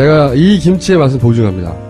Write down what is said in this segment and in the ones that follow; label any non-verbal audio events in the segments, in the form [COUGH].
제가 이 김치의 맛을 보증합니다.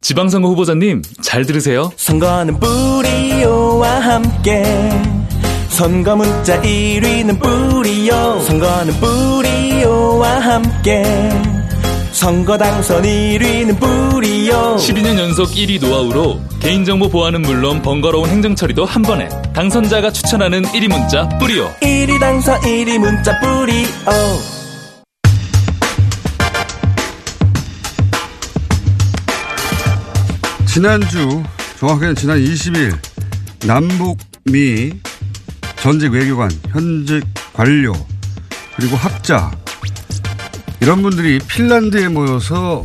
지방선거 후보자님 잘 들으세요. 선거는 뿌리오와 함께. 선거 문자 1위는 뿌리오. 선거는 뿌리오와 함께. 선거 당선 1위는 뿌리오. 12년 연속 1위 노하우로 개인정보 보안은 물론 번거로운 행정처리도 한 번에. 당선자가 추천하는 1위 문자 뿌리오. 1위 당선 1위 문자 뿌리오 지난주 정확하게는 지난 20일 남북미 전직 외교관, 현직 관료 그리고 학자 이런 분들이 핀란드에 모여서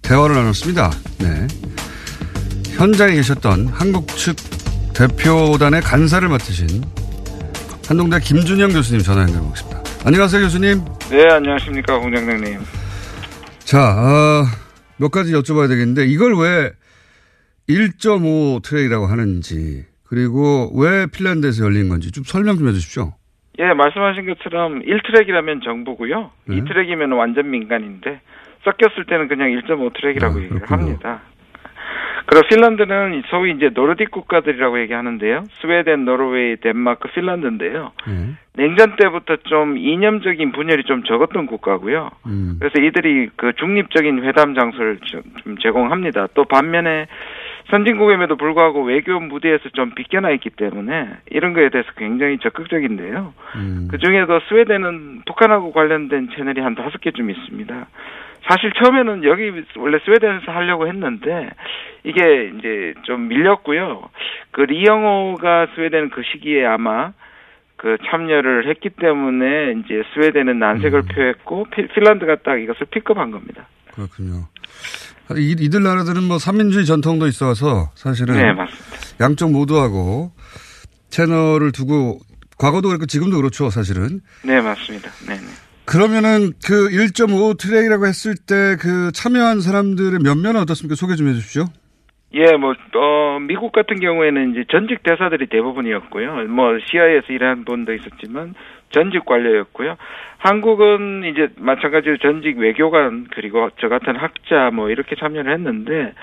대화를 나눴습니다. 네. 현장에 계셨던 한국 측 대표단의 간사를 맡으신 한동대 김준영 교수님 전화 연결해 보겠습니다. 안녕하세요, 교수님. 네, 안녕하십니까, 공장장님. 자, 어, 몇 가지 여쭤봐야 되겠는데 이걸 왜 1.5 트랙이라고 하는지 그리고 왜 핀란드에서 열린 건지 좀 설명 좀 해주십시오. 예, 말씀하신 것처럼 1트랙이라면 정부고요. 네. 2트랙이면 완전 민간인데 섞였을 때는 그냥 1.5트랙이라고 아, 얘기를 그렇군요. 합니다. 그리고 핀란드는 소위 이제 노르딕 국가들이라고 얘기하는데요. 스웨덴, 노르웨이, 덴마크, 핀란드인데요. 네. 냉전 때부터 좀 이념적인 분열이 좀 적었던 국가고요. 음. 그래서 이들이 그 중립적인 회담 장소를 좀, 좀 제공합니다. 또 반면에 선진국임에도 불구하고 외교 무대에서 좀 비껴나 있기 때문에 이런 거에 대해서 굉장히 적극적인데요. 음. 그 중에도 스웨덴은 북한하고 관련된 채널이 한 다섯 개쯤 있습니다. 사실 처음에는 여기 원래 스웨덴에서 하려고 했는데 이게 이제 좀 밀렸고요. 그 리영호가 스웨덴 그 시기에 아마 그 참여를 했기 때문에 이제 스웨덴은 난색을 음. 표했고 피- 핀란드가 딱 이것을 픽업한 겁니다. 그렇군요. 이, 이들 나라들은 뭐 사민주의 전통도 있어서 사실은 네. 양쪽 모두하고 채널을 두고 과거도 그렇고 지금도 그렇죠, 사실은. 네, 맞습니다. 네, 네. 그러면은 그 1.5 트랙이라고 했을 때 그 참여한 사람들의 면면은 어떻습니까? 소개 좀 해주십시오. 예, 뭐, 어, 미국 같은 경우에는 이제 전직 대사들이 대부분이었고요. 뭐, CIA에서 일하는 분도 있었지만, 전직 관료였고요. 한국은 이제 마찬가지로 전직 외교관, 그리고 저 같은 학자, 뭐, 이렇게 참여를 했는데,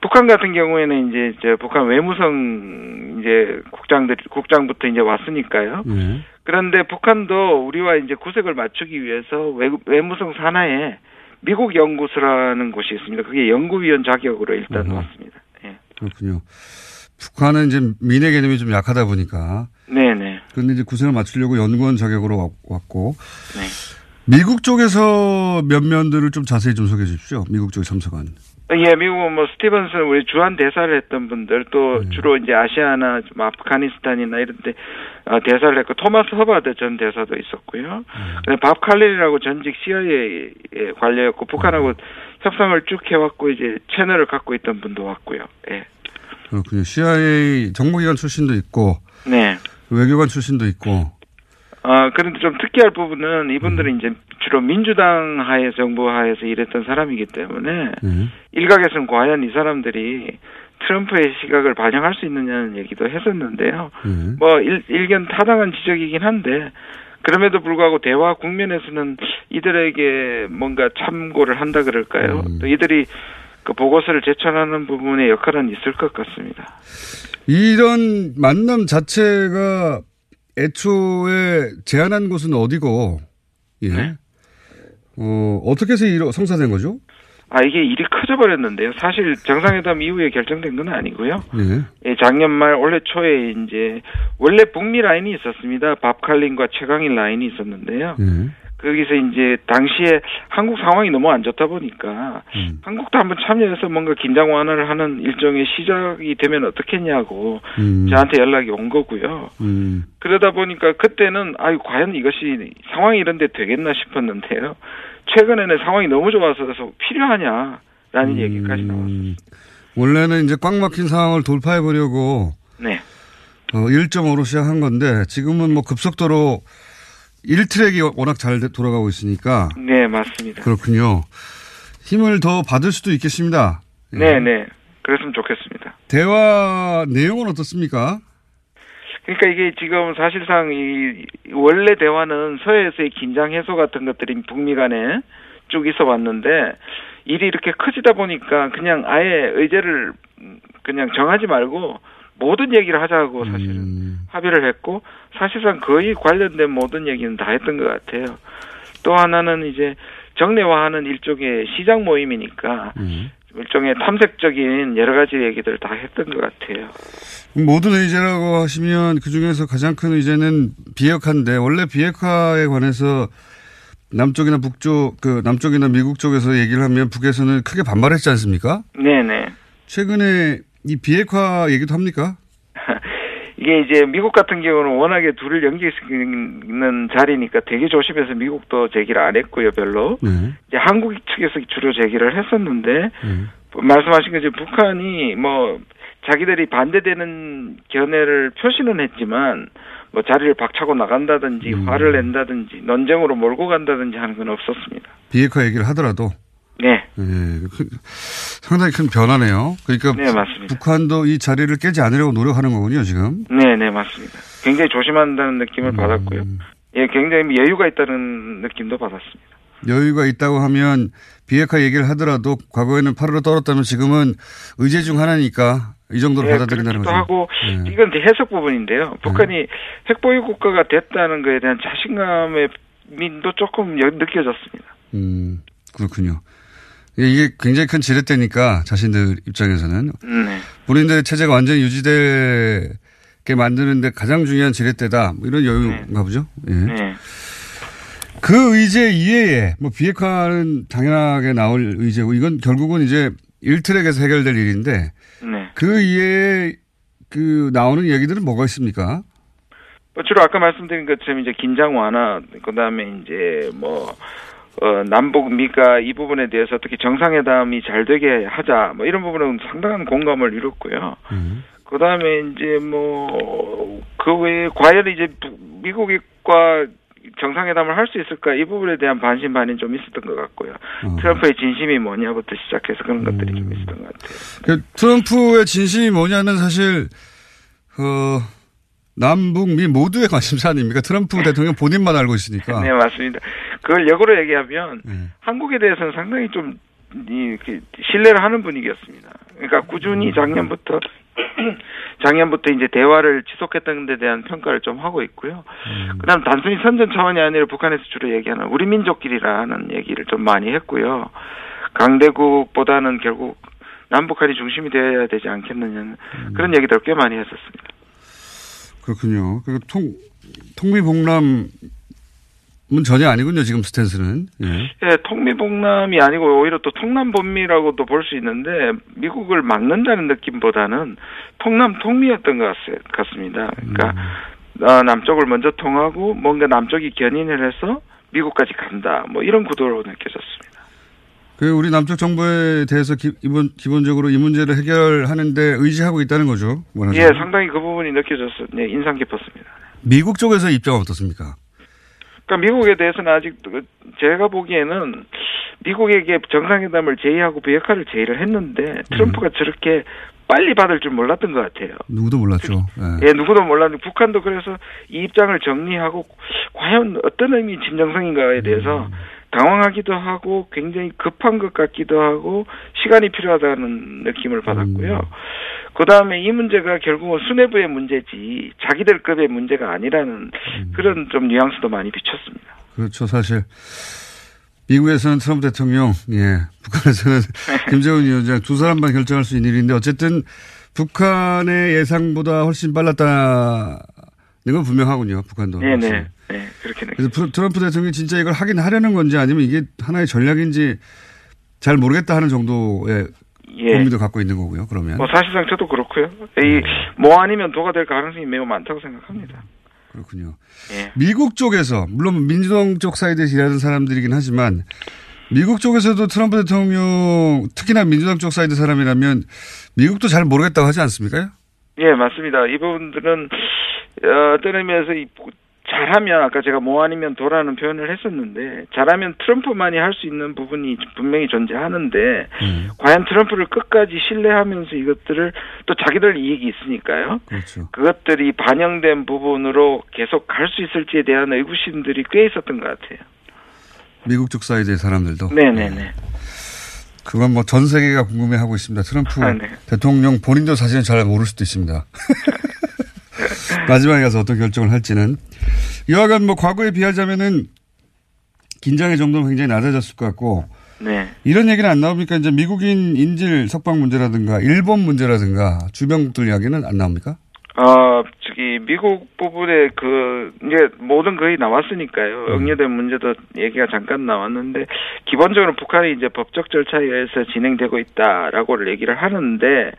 북한 같은 경우에는 이제, 저 북한 외무성, 이제, 국장들, 국장부터 이제 왔으니까요. 네. 그런데 북한도 우리와 이제 구색을 맞추기 위해서 외, 외무성 산하에 미국 연구소라는 곳이 있습니다. 그게 연구위원 자격으로 일단 어허. 왔습니다. 예. 그렇군요. 북한은 이제 민의 개념이 좀 약하다 보니까. 그런데 이제 구색을 맞추려고 연구원 자격으로 왔- 왔고. 네. 미국 쪽에서 면면들을 좀 자세히 좀 소개해 주십시오. 미국 쪽에 참석한. 예, 미국은 뭐 스티븐슨 우리 주한 대사를 했던 분들 또 네. 주로 이제 아시아나 좀 아프가니스탄이나 이런 데 어, 대사를 했고 토마스 허바드 전 대사도 있었고요. 그다음에 밥 칼린이라고 전직 CIA 관료였고 북한하고 협상을 쭉 해왔고 이제 채널을 갖고 있던 분도 왔고요. 예. 그렇군요. CIA 정보기관 출신도 있고 네. 외교관 출신도 있고 어, 그런데 좀 특이할 부분은 이분들은 이제 주로 민주당 하에 정부 하에서 일했던 사람이기 때문에 네. 일각에서는 과연 이 사람들이 트럼프의 시각을 반영할 수 있느냐는 얘기도 했었는데요. 네. 뭐 일, 일견 타당한 지적이긴 한데 그럼에도 불구하고 대화 국면에서는 이들에게 뭔가 참고를 한다 그럴까요? 음. 또 이들이 그 보고서를 제출하는 부분에 역할은 있을 것 같습니다. 이런 만남 자체가 애초에 제안한 곳은 어디고, 예. 네. 어, 어떻게 해서 이로 성사된 거죠? 아 이게 일이 커져버렸는데요. 사실 정상회담 이후에 결정된 건 아니고요. 예. 예, 작년 말 올해 초에 이제 원래 북미 라인이 있었습니다. 밥칼린과 최강일 라인이 있었는데요. 예. 거기서 이제 당시에 한국 상황이 너무 안 좋다 보니까 음. 한국도 한번 참여해서 뭔가 긴장 완화를 하는 일종의 시작이 되면 어떻겠냐고 음. 저한테 연락이 온 거고요. 음. 그러다 보니까 그때는 아유 과연 이것이 상황이 이런데 되겠나 싶었는데요. 최근에는 상황이 너무 좋아서 필요하냐라는 얘기까지 나왔습니다. 음. 원래는 이제 꽉 막힌 상황을 돌파해 보려고 네. 어, 1.5로 시작한 건데 지금은 뭐 급속도로 1트랙이 워낙 잘 돼- 돌아가고 있으니까 네, 맞습니다. 그렇군요. 힘을 더 받을 수도 있겠습니다. 예. 네, 네. 그랬으면 좋겠습니다. 대화 내용은 어떻습니까? 그러니까 이게 지금 사실상 이 원래 대화는 서해에서의 긴장 해소 같은 것들이 북미 간에 쭉 있어 왔는데 일이 이렇게 커지다 보니까 그냥 아예 의제를 그냥 정하지 말고 모든 얘기를 하자고 사실은 음. 합의를 했고 사실상 거의 관련된 모든 얘기는 다 했던 것 같아요. 또 하나는 이제 정례화하는 일종의 시장 모임이니까 음. 일종의 탐색적인 여러 가지 얘기들 다 했던 것 같아요. 모든 의제라고 하시면 그 중에서 가장 큰 의제는 비핵화인데 원래 비핵화에 관해서 남쪽이나 북쪽 그 남쪽이나 미국 쪽에서 얘기를 하면 북에서는 크게 반발했지 않습니까? 네네. 최근에 이 비핵화 얘기도 합니까? [LAUGHS] 이게 이제 미국 같은 경우는 워낙에 둘을 연기시키는 자리니까 되게 조심해서 미국도 제기를 안 했고요, 별로. 네. 이제 한국 측에서 주로 제기를 했었는데 네. 말씀하신 것처럼 북한이 뭐 자기들이 반대되는 견해를 표시는 했지만 뭐 자리를 박차고 나간다든지 음. 화를 낸다든지 논쟁으로 몰고 간다든지 하는 건 없었습니다. 비핵화 얘기를 하더라도 네, 예, 그- 상당히 큰 변화네요. 그러니까 네 맞습니다. 북한도 이 자리를 깨지 않으려고 노력하는 거군요, 지금. 네, 네 맞습니다. 굉장히 조심한다는 느낌을 음. 받았고요. 예, 굉장히 여유가 있다는 느낌도 받았습니다. 여유가 있다고 하면 비핵화 얘기를 하더라도 과거에는 팔으로 떨었다면 지금은 의제 중 하나니까 이 정도로 예, 받아들인다는 거죠. 하고 예. 이건 해석 부분인데요. 북한이 핵보유 국가가 됐다는 것에 대한 자신감의 민도 조금 여- 느껴졌습니다. 음, 그렇군요. 이게- 굉장히 큰 지렛대니까 자신들 입장에서는 네. 본인들의 체제가 완전히 유지되게 만드는데 가장 중요한 지렛대다. 뭐 이런 여유인가 보죠. 예. 네. 그 의제 이외에 뭐 비핵화는 당연하게 나올 의제고 이건 결국은 이제 1트랙에서 해결될 일인데 네. 그 이외에 그 나오는 얘기들은 뭐가 있습니까? 뭐 주로 아까 말씀드린 것처럼 이제 긴장 완화, 그 다음에 이제 뭐, 어, 남북 미가 이 부분에 대해서 어떻게 정상회담이 잘 되게 하자, 뭐 이런 부분은 상당한 공감을 이뤘고요. 그 다음에 이제 뭐, 그 외에 과연 이제 북- 미국과 정상회담을 할 수 있을까 이 부분에 대한 반신반의 좀 있었던 것 같고요. 어. 트럼프의 진심이 뭐냐부터 시작해서 그런 것들이 좀 있었던 것 같아요. 그 트럼프의 진심이 뭐냐는 사실 어 남북 미 모두의 관심사 아닙니까? 트럼프 대통령 본인만 알고 있으니까. 네, 맞습니다. 그걸 역으로 얘기하면 네. 한국에 대해서는 상당히 좀 이, 그, 신뢰를 하는 분위기였습니다. 그러니까 꾸준히 작년부터 [CLEARS THROAT] 작년부터 이제 대화를 지속했던 데 대한 평가를 좀 하고 있고요. 그다음 단순히 선전 차원이 아니라 북한에서 주로 얘기하는 우리 민족끼리라는 얘기를 좀 많이 했고요. 강대국보다는 결국 남북한이 중심이 되어야 되지 않겠느냐는 그런 얘기들 꽤 많이 했었습니다. 그렇군요. 그 통, 통미봉남은 전혀 아니군요, 지금 스탠스는. 예. 예, 통미봉남이 아니고 오히려 또 통남본미라고도 볼 수 있는데 미국을 막는다는 느낌보다는 통남 통미였던 것 같- 같습니다. 그러니까 어, 남쪽을 먼저 통하고 뭔가 남쪽이 견인을 해서 미국까지 간다. 뭐 이런 구도로 느껴졌습니다. 그 우리 남쪽 정부에 대해서 기, 이번, 기본적으로 이 문제를 해결하는데 의지하고 있다는 거죠. 예, 원하자면. 상당히 그 부분이 느껴져서 네, 인상 깊었습니다. 미국 쪽에서 입장은 어떻습니까? 그러니까 미국에 대해서는 아직 그 제가 보기에는 미국에게 정상회담을 제의하고 비핵화를 제의를 했는데 트럼프가 저렇게 빨리 받을 줄 몰랐던 것 같아요. 누구도 몰랐죠. 예. 예, 누구도 몰랐는데 북한도 그래서 이 입장을 정리하고 과연 어떤 의미 진정성인가에 대해서 당황하기도 하고 굉장히 급한 것 같기도 하고 시간이 필요하다는 느낌을 받았고요. 그 다음에 이 문제가 결국은 수뇌부의 문제지 자기들 급의 문제가 아니라는 그런 좀 뉘앙스도 많이 비쳤습니다. 그렇죠. 사실 미국에서는 트럼프 대통령, 예, 북한에서는 [LAUGHS] 김정은 위원장 두 사람만 결정할 수 있는 일인데 어쨌든 북한의 예상보다 훨씬 빨랐다는 건 분명하군요. 북한도. 네네. 네, 그렇게 그래서 프- 트럼프 대통령이 진짜 이걸 하긴 하려는 건지 아니면 이게 하나의 전략인지 잘 모르겠다 하는 정도의 예. 고민도 갖고 있는 거고요. 그러면 뭐 사실상 저도 그렇고요. 이뭐 아니면 도가 될 가능성이 매우 많다고 생각합니다. 그렇군요. 예. 미국 쪽에서 물론 민주당 쪽 사이드에서 일하는 사람들이긴 하지만 미국 쪽에서도 트럼프 대통령 특히나 민주당 쪽 사이드 사람이라면 미국도 잘 모르겠다고 하지 않습니까? 예, 맞습니다. 이 부분들은 어, 어떤 의미에서 이 잘하면 아까 제가 뭐 아니면 도라는 표현을 했었는데 잘하면 트럼프만이 할 수 있는 부분이 분명히 존재하는데 과연 트럼프를 끝까지 신뢰하면서 이것들을 또 자기들 이익이 있으니까요. 그렇죠. 그것들이 반영된 부분으로 계속 갈 수 있을지에 대한 의구심들이 꽤 있었던 것 같아요. 미국 쪽 사이드의 사람들도. 네네네. 그건 뭐 전 세계가 궁금해하고 있습니다. 트럼프 아, 네. 대통령 본인도 사실은 잘 모를 수도 있습니다. [LAUGHS] 마지막에 가서 어떤 결정을 할지는 여하간 뭐 과거에 비하자면은 긴장의 정도는 굉장히 낮아졌을 것 같고 네. 이런 얘기는 안 나옵니까? 이제 미국인 인질 석방 문제라든가 일본 문제라든가 주변국들 이야기는 안 나옵니까? 어, 저기, 미국 부분에 그, 이제 모든 거의 나왔으니까요. 응유된 문제도 얘기가 잠깐 나왔는데, 기본적으로 북한이 이제 법적 절차에 의해서 진행되고 있다라고 얘기를 하는데,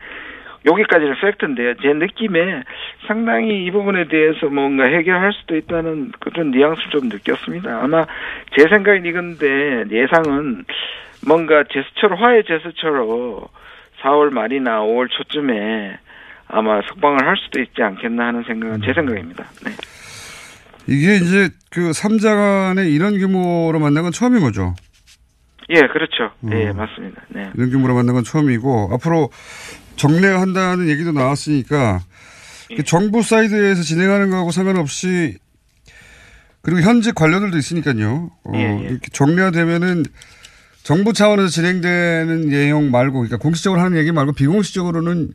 여기까지는 팩트인데요. 제 느낌에 상당히 이 부분에 대해서 뭔가 해결할 수도 있다는 그런 뉘앙스를 좀 느꼈습니다. 아마 제 생각엔 이건데 예상은 뭔가 제스처로 화해 제스처로 4월 말이나 5월 초쯤에 아마 석방을 할 수도 있지 않겠나 하는 생각은 제 생각입니다. 네. 이게 이제 그 3자 간에 이런 규모로 만난 건 처음인 거죠. 예, 그렇죠. 예, 맞습니다. 네. 이런 규모로 만난 건 처음이고 앞으로 정례화한다는 얘기도 나왔으니까 그 정부 사이드에서 진행하는 거하고 상관없이 그리고 현직 관료들도 있으니까요. 어, 예, 예. 이렇게 정례화되면은 정부 차원에서 진행되는 내용 말고 그러니까 공식적으로 하는 얘기 말고 비공식적으로는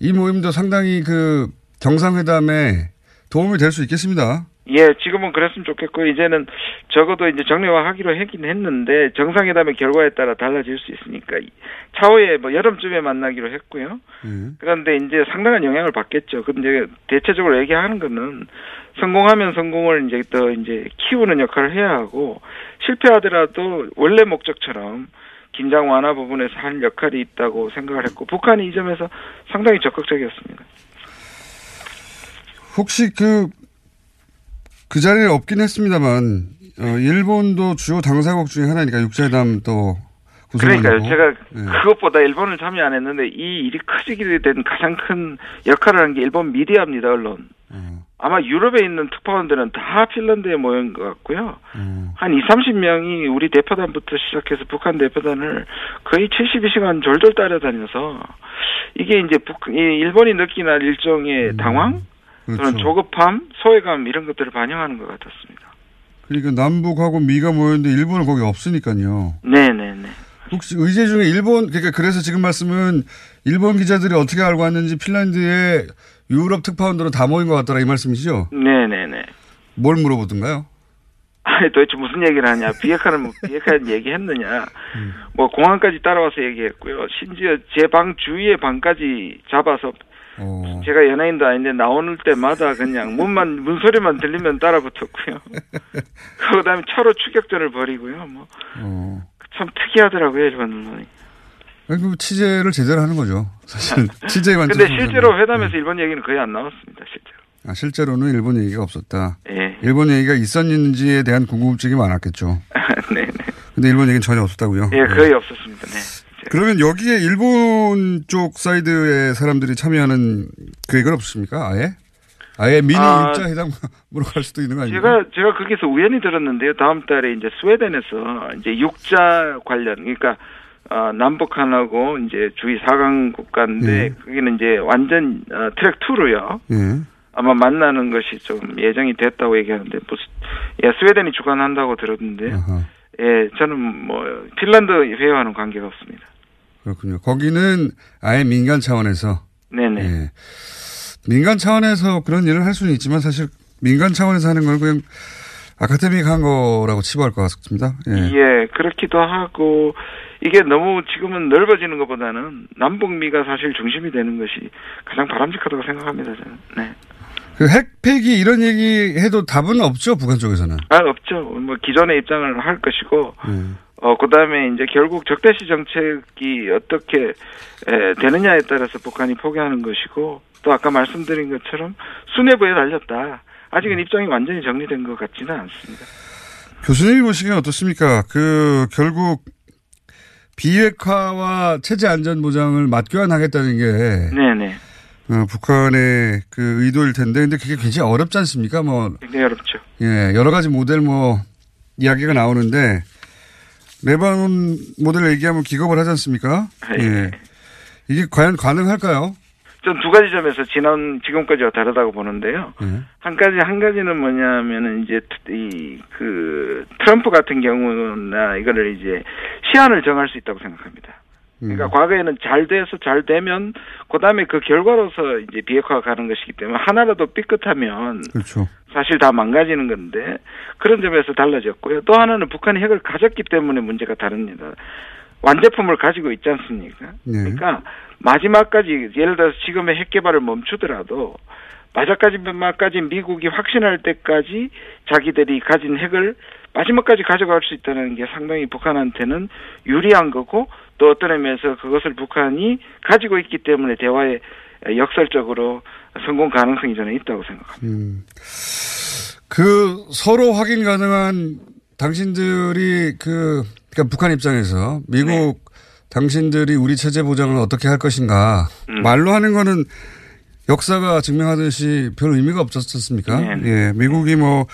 이 모임도 상당히 그 정상회담에 도움이 될 수 있겠습니다. 예, 지금은 그랬으면 좋겠고 이제는 적어도 이제 정례화 하기로 하긴 했는데 정상회담의 결과에 따라 달라질 수 있으니까 이- 차후에 뭐 여름쯤에 만나기로 했고요. 그런데 이제 상당한 영향을 받겠죠. 근데 대체적으로 얘기하는 거는 성공하면 성공을 이제 더 이제 키우는 역할을 해야 하고 실패하더라도 원래 목적처럼 긴장 완화 부분에서 할 역할이 있다고 생각을 했고 북한이 이 점에서 상당히 적극적이었습니다. 혹시 그, 그 자리에 없긴 했습니다만, 어, 일본도 주요 당사국 중에 하나니까 육자회담 또. 그러니까요. 제가 예. 그것보다 일본을 참여 안 했는데 이 일이 커지게 된 가장 큰 역할을 한 게 일본 미디어입니다, 언론. 음. 아마 유럽에 있는 특파원들은 다 핀란드에 모인 것 같고요. 한 2, 30명이 우리 대표단부터 시작해서 북한 대표단을 거의 72시간 졸졸 따라다녀서 이게 이제 북, 이 일본이 느끼는 일종의 당황? 또는 그렇죠. 조급함, 소외감 이런 것들을 반영하는 것 같았습니다. 그러니까 남북하고 미가 모였는데 일본은 거기 없으니까요. 네네네. 혹시 의제 중에 일본, 그러니까 그래서 지금 말씀은 일본 기자들이 어떻게 알고 왔는지 핀란드에 유럽 특파원들은 다 모인 것 같더라 이 말씀이시죠? 네네네. 뭘 물어보던가요? 아니 도대체 무슨 얘기를 하냐 비핵화는 뭐 비핵화 얘기했느냐 음. 뭐 공항까지 따라와서 얘기했고요 심지어 제 방 주위의 방까지 잡아서 어. 제가 연예인도 아닌데 나오는 때마다 그냥 문만 문소리만 들리면 따라붙었고요 [LAUGHS] 그다음에 차로 추격전을 벌이고요 뭐참 어. 특이하더라고요 일본 언론이 아니, 그 취재를 제대로 하는 거죠. 사실 [LAUGHS] 취재만. 근데 좀 실제로. 회담에서 일본 얘기는 거의 안 나왔습니다 실제로 아, 실제로는 일본 얘기가 없었다. 예. 일본 얘기가 있었는지에 대한 궁금증이 많았겠죠. 네네 [LAUGHS] 근데 일본 얘기는 전혀 없었다고요. 예 거의 없었습니다 네 그러면 여기에 일본 쪽 사이드의 사람들이 참여하는 계획은 없습니까? 아예? 아예 미니 아, 일자 회담으로 갈 수도 있는 거 아닙니까? 제가 제가 거기서 우연히 들었는데요. 다음 달에 이제 스웨덴에서 이제 육자 관련 그러니까 어, 남북한하고 이제 주위 4강 국가인데 예. 거기는 이제 완전 어, 트랙 2로요. 예. 아마 만나는 것이 좀 예정이 됐다고 얘기하는데 무슨 예 스웨덴이 주관한다고 들었는데요. 아하, 예 저는 뭐 핀란드 회화와는 관계가 없습니다. 그렇군요. 거기는 아예 민간 차원에서 네네. 예. 민간 차원에서 그런 일을 할 수는 있지만 사실 민간 차원에서 하는 건 그냥 아카데믹 한 거라고 치부할 것 같습니다. 예. 예, 그렇기도 하고 이게 너무 지금은 넓어지는 것보다는 남북미가 사실 중심이 되는 것이 가장 바람직하다고 생각합니다. 저는. 네. 그 핵폐기 이런 얘기 해도 답은 없죠 북한 쪽에서는. 아 없죠. 뭐 기존의 입장을 할 것이고 예. 어 그 다음에 이제 결국 적대시 정책이 어떻게 에, 되느냐에 따라서 북한이 포기하는 것이고 또 아까 말씀드린 것처럼 수뇌부에 달렸다. 아직은 입장이 완전히 정리된 것 같지는 않습니다. 교수님이 보시기엔 어떻습니까? 그 결국 비핵화와 체제 안전 보장을 맞교환하겠다는 게 네네. 어, 북한의 그 의도일 텐데 근데 그게 굉장히 어렵지 않습니까? 뭐 굉장히 어렵죠. 예, 여러 가지 모델 뭐 이야기가 나오는데 레바논 모델 얘기하면 기겁을 하지 않습니까? 예. 이게 과연 가능할까요? 전 두 가지 점에서 지난 지금까지와 다르다고 보는데요. 예. 한 가지 한 가지는 뭐냐면은 이제 이 그 트럼프 같은 경우나 이거를 이제 시한을 정할 수 있다고 생각합니다. 그러니까 과거에는 잘 돼서 잘 되면 그다음에 그 결과로서 이제 비핵화가 가는 것이기 때문에 하나라도 삐끗하면 그렇죠. 사실 다 망가지는 건데 그런 점에서 달라졌고요. 또 하나는 북한이 핵을 가졌기 때문에 문제가 다릅니다. 완제품을 가지고 있지 않습니까? 네. 그러니까 마지막까지 예를 들어서 지금의 핵 개발을 멈추더라도 마지막까지 미국이 확신할 때까지 자기들이 가진 핵을 마지막까지 가져갈 수 있다는 게 상당히 북한한테는 유리한 거고 또 어떤 의미에서 그것을 북한이 가지고 있기 때문에 대화에 역설적으로 성공 가능성이 저는 있다고 생각합니다. 음. 그 서로 확인 가능한 당신들이 그 그러니까 북한 입장에서 미국 네. 당신들이 우리 체제 보장을 어떻게 할 것인가 음. 말로 하는 거는 역사가 증명하듯이 별 의미가 없었습니까? 네. 예, 미국이 뭐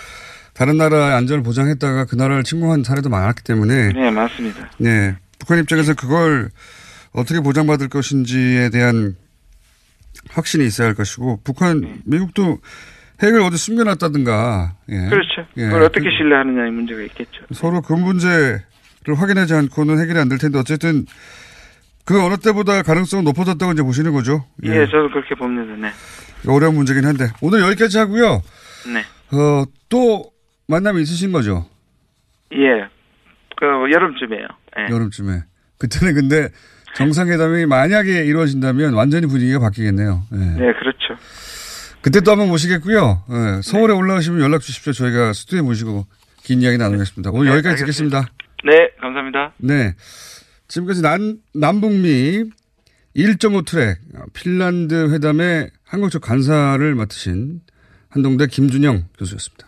다른 나라의 안전을 보장했다가 그 나라를 침공한 사례도 많았기 때문에 네, 맞습니다. 네, 북한 입장에서 그걸 어떻게 보장받을 것인지에 대한 확신이 있어야 할 것이고 북한 미국도 핵을 어디 숨겨놨다든가 예. 그렇죠. 예. 그걸 어떻게 신뢰하느냐의 문제가 있겠죠. 서로 그 문제를 확인하지 않고는 해결이 안 될 텐데 어쨌든 그 어느 때보다 가능성은 높아졌다고 이제 보시는 거죠. 예, 저도 그렇게 봅니다. 네. 어려운 문제긴 한데 오늘 여기까지 하고요. 네. 어, 또 만남이 있으신 거죠. 예. 그 여름쯤에요. 예. 여름쯤에. 그때는 근데 정상회담이 만약에 이루어진다면 완전히 분위기가 바뀌겠네요. 예. 네, 그렇죠. 그때 또 한번 모시겠고요. 예, 서울에 올라오시면 연락 주십시오. 저희가 스튜디오에 모시고 긴 이야기 나누겠습니다. 오늘 네, 여기까지. 듣겠습니다. 네, 감사합니다. 네. 지금까지 남, 남북미 1.5 트랙 핀란드 회담의 한국 쪽 간사를 맡으신 한동대 김준영 교수였습니다.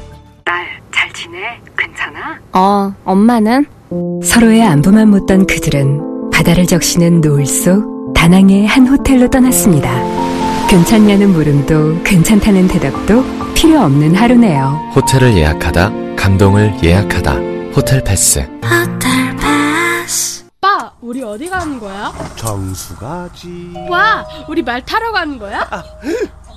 지내? 괜찮아? 어, 엄마는? 서로의 안부만 묻던 그들은 바다를 적시는 노을 속 다낭의 한 호텔로 떠났습니다. 괜찮냐는 물음도 괜찮다는 대답도 필요 없는 하루네요. 호텔을 예약하다, 감동을 예약하다. 호텔 패스. 호텔 패스. 오빠, 우리 어디 가는 거야? 정수 가지. 와, 우리 말 타러 가는 거야? [LAUGHS]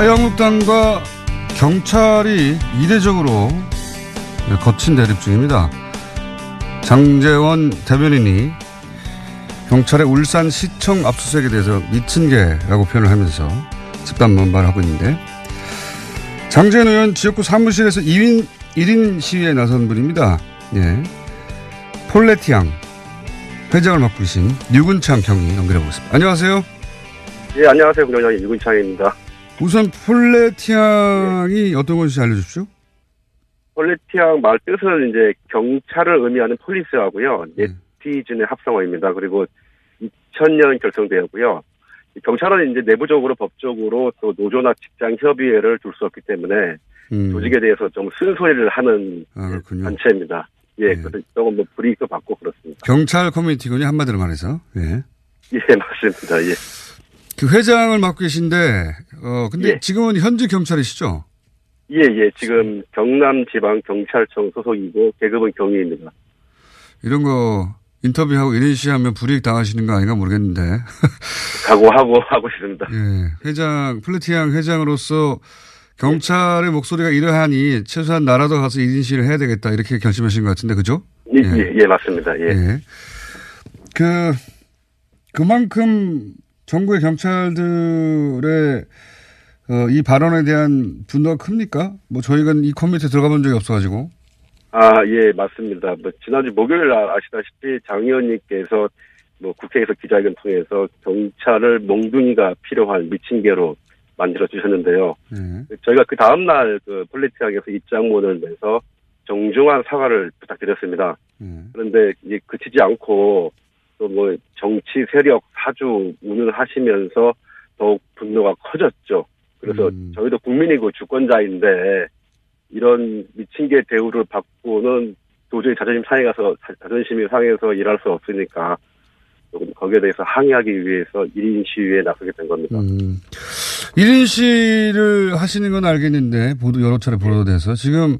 자유한국당과 경찰이 이례적으로 거친 대립 중입니다. 장재원 대변인이 경찰의 울산 시청 압수수색에 대해서 미친 개라고 표현을 하면서 집단 반발하고 있는데 장재원 의원 지역구 사무실에서 2인 1인 시위에 나선 분입니다. 예. 폴레티앙 회장을 맡고 계신 유근창 경위 연결해 보겠습니다. 안녕하세요. 예, 안녕하세요. 공장장 유근창입니다. 우선 폴레티앙이 어떤 것인지 알려주십시오. 폴레티앙 말 뜻은 이제 경찰을 의미하는 폴리스하고요. 네티즌의 합성어입니다. 그리고 2000년 결성되었고요. 경찰은 이제 내부적으로 법적으로 또 노조나 직장 협의회를 둘 수 없기 때문에 음. 조직에 대해서 좀 쓴소리를 하는 아, 단체입니다. 예, 그래서 조금 뭐 불이익도 받고 그렇습니다. 경찰 커뮤니티군요 한마디로 말해서. 예. [LAUGHS] 예, 맞습니다. 예. 그 회장을 맡고 계신데, 어, 근데 예. 지금은 현직 경찰이시죠? 예, 예. 지금 경남지방경찰청 소속이고 계급은 경위입니다. 이런 거 인터뷰하고 시하면 불이익 당하시는 거 아닌가 모르겠는데. [LAUGHS] 각오하고 하고 있습니다. 예. 회장, 플레티앙 회장으로서 경찰의 목소리가 이러하니 최소한 나라도 가서 1인 시위를 해야 되겠다 이렇게 결심하신 것 같은데, 그죠? 예, 예, 예, 맞습니다. 예. 예. 그, 그만큼 정부의 경찰들의 어, 이 발언에 대한 분노가 큽니까? 뭐 저희가 이 커뮤니티에 들어가 본 적이 없어가지고. 아, 예, 맞습니다. 뭐, 지난주 목요일 날 아시다시피 장 의원님께서 뭐 국회에서 기자회견 통해서 경찰을 몽둥이가 필요한 미친 개로 만들어 주셨는데요. 저희가 그 다음 날 그 폴리티앙에서 입장문을 내서 정중한 사과를 부탁드렸습니다. 그런데 이제 그치지 않고 또 뭐 정치 세력 사주 운운하시면서 더욱 분노가 커졌죠. 그래서 저희도 국민이고 주권자인데 이런 미친 개 대우를 받고는 도저히 자존심 상해 가서 자존심이 상해서 일할 수 없으니까 거기에 대해서 항의하기 위해서 1인 시위에 나서게 된 겁니다. 음. 1인 시위를 하시는 건 알겠는데, 보도, 여러 차례 보도돼서. 지금,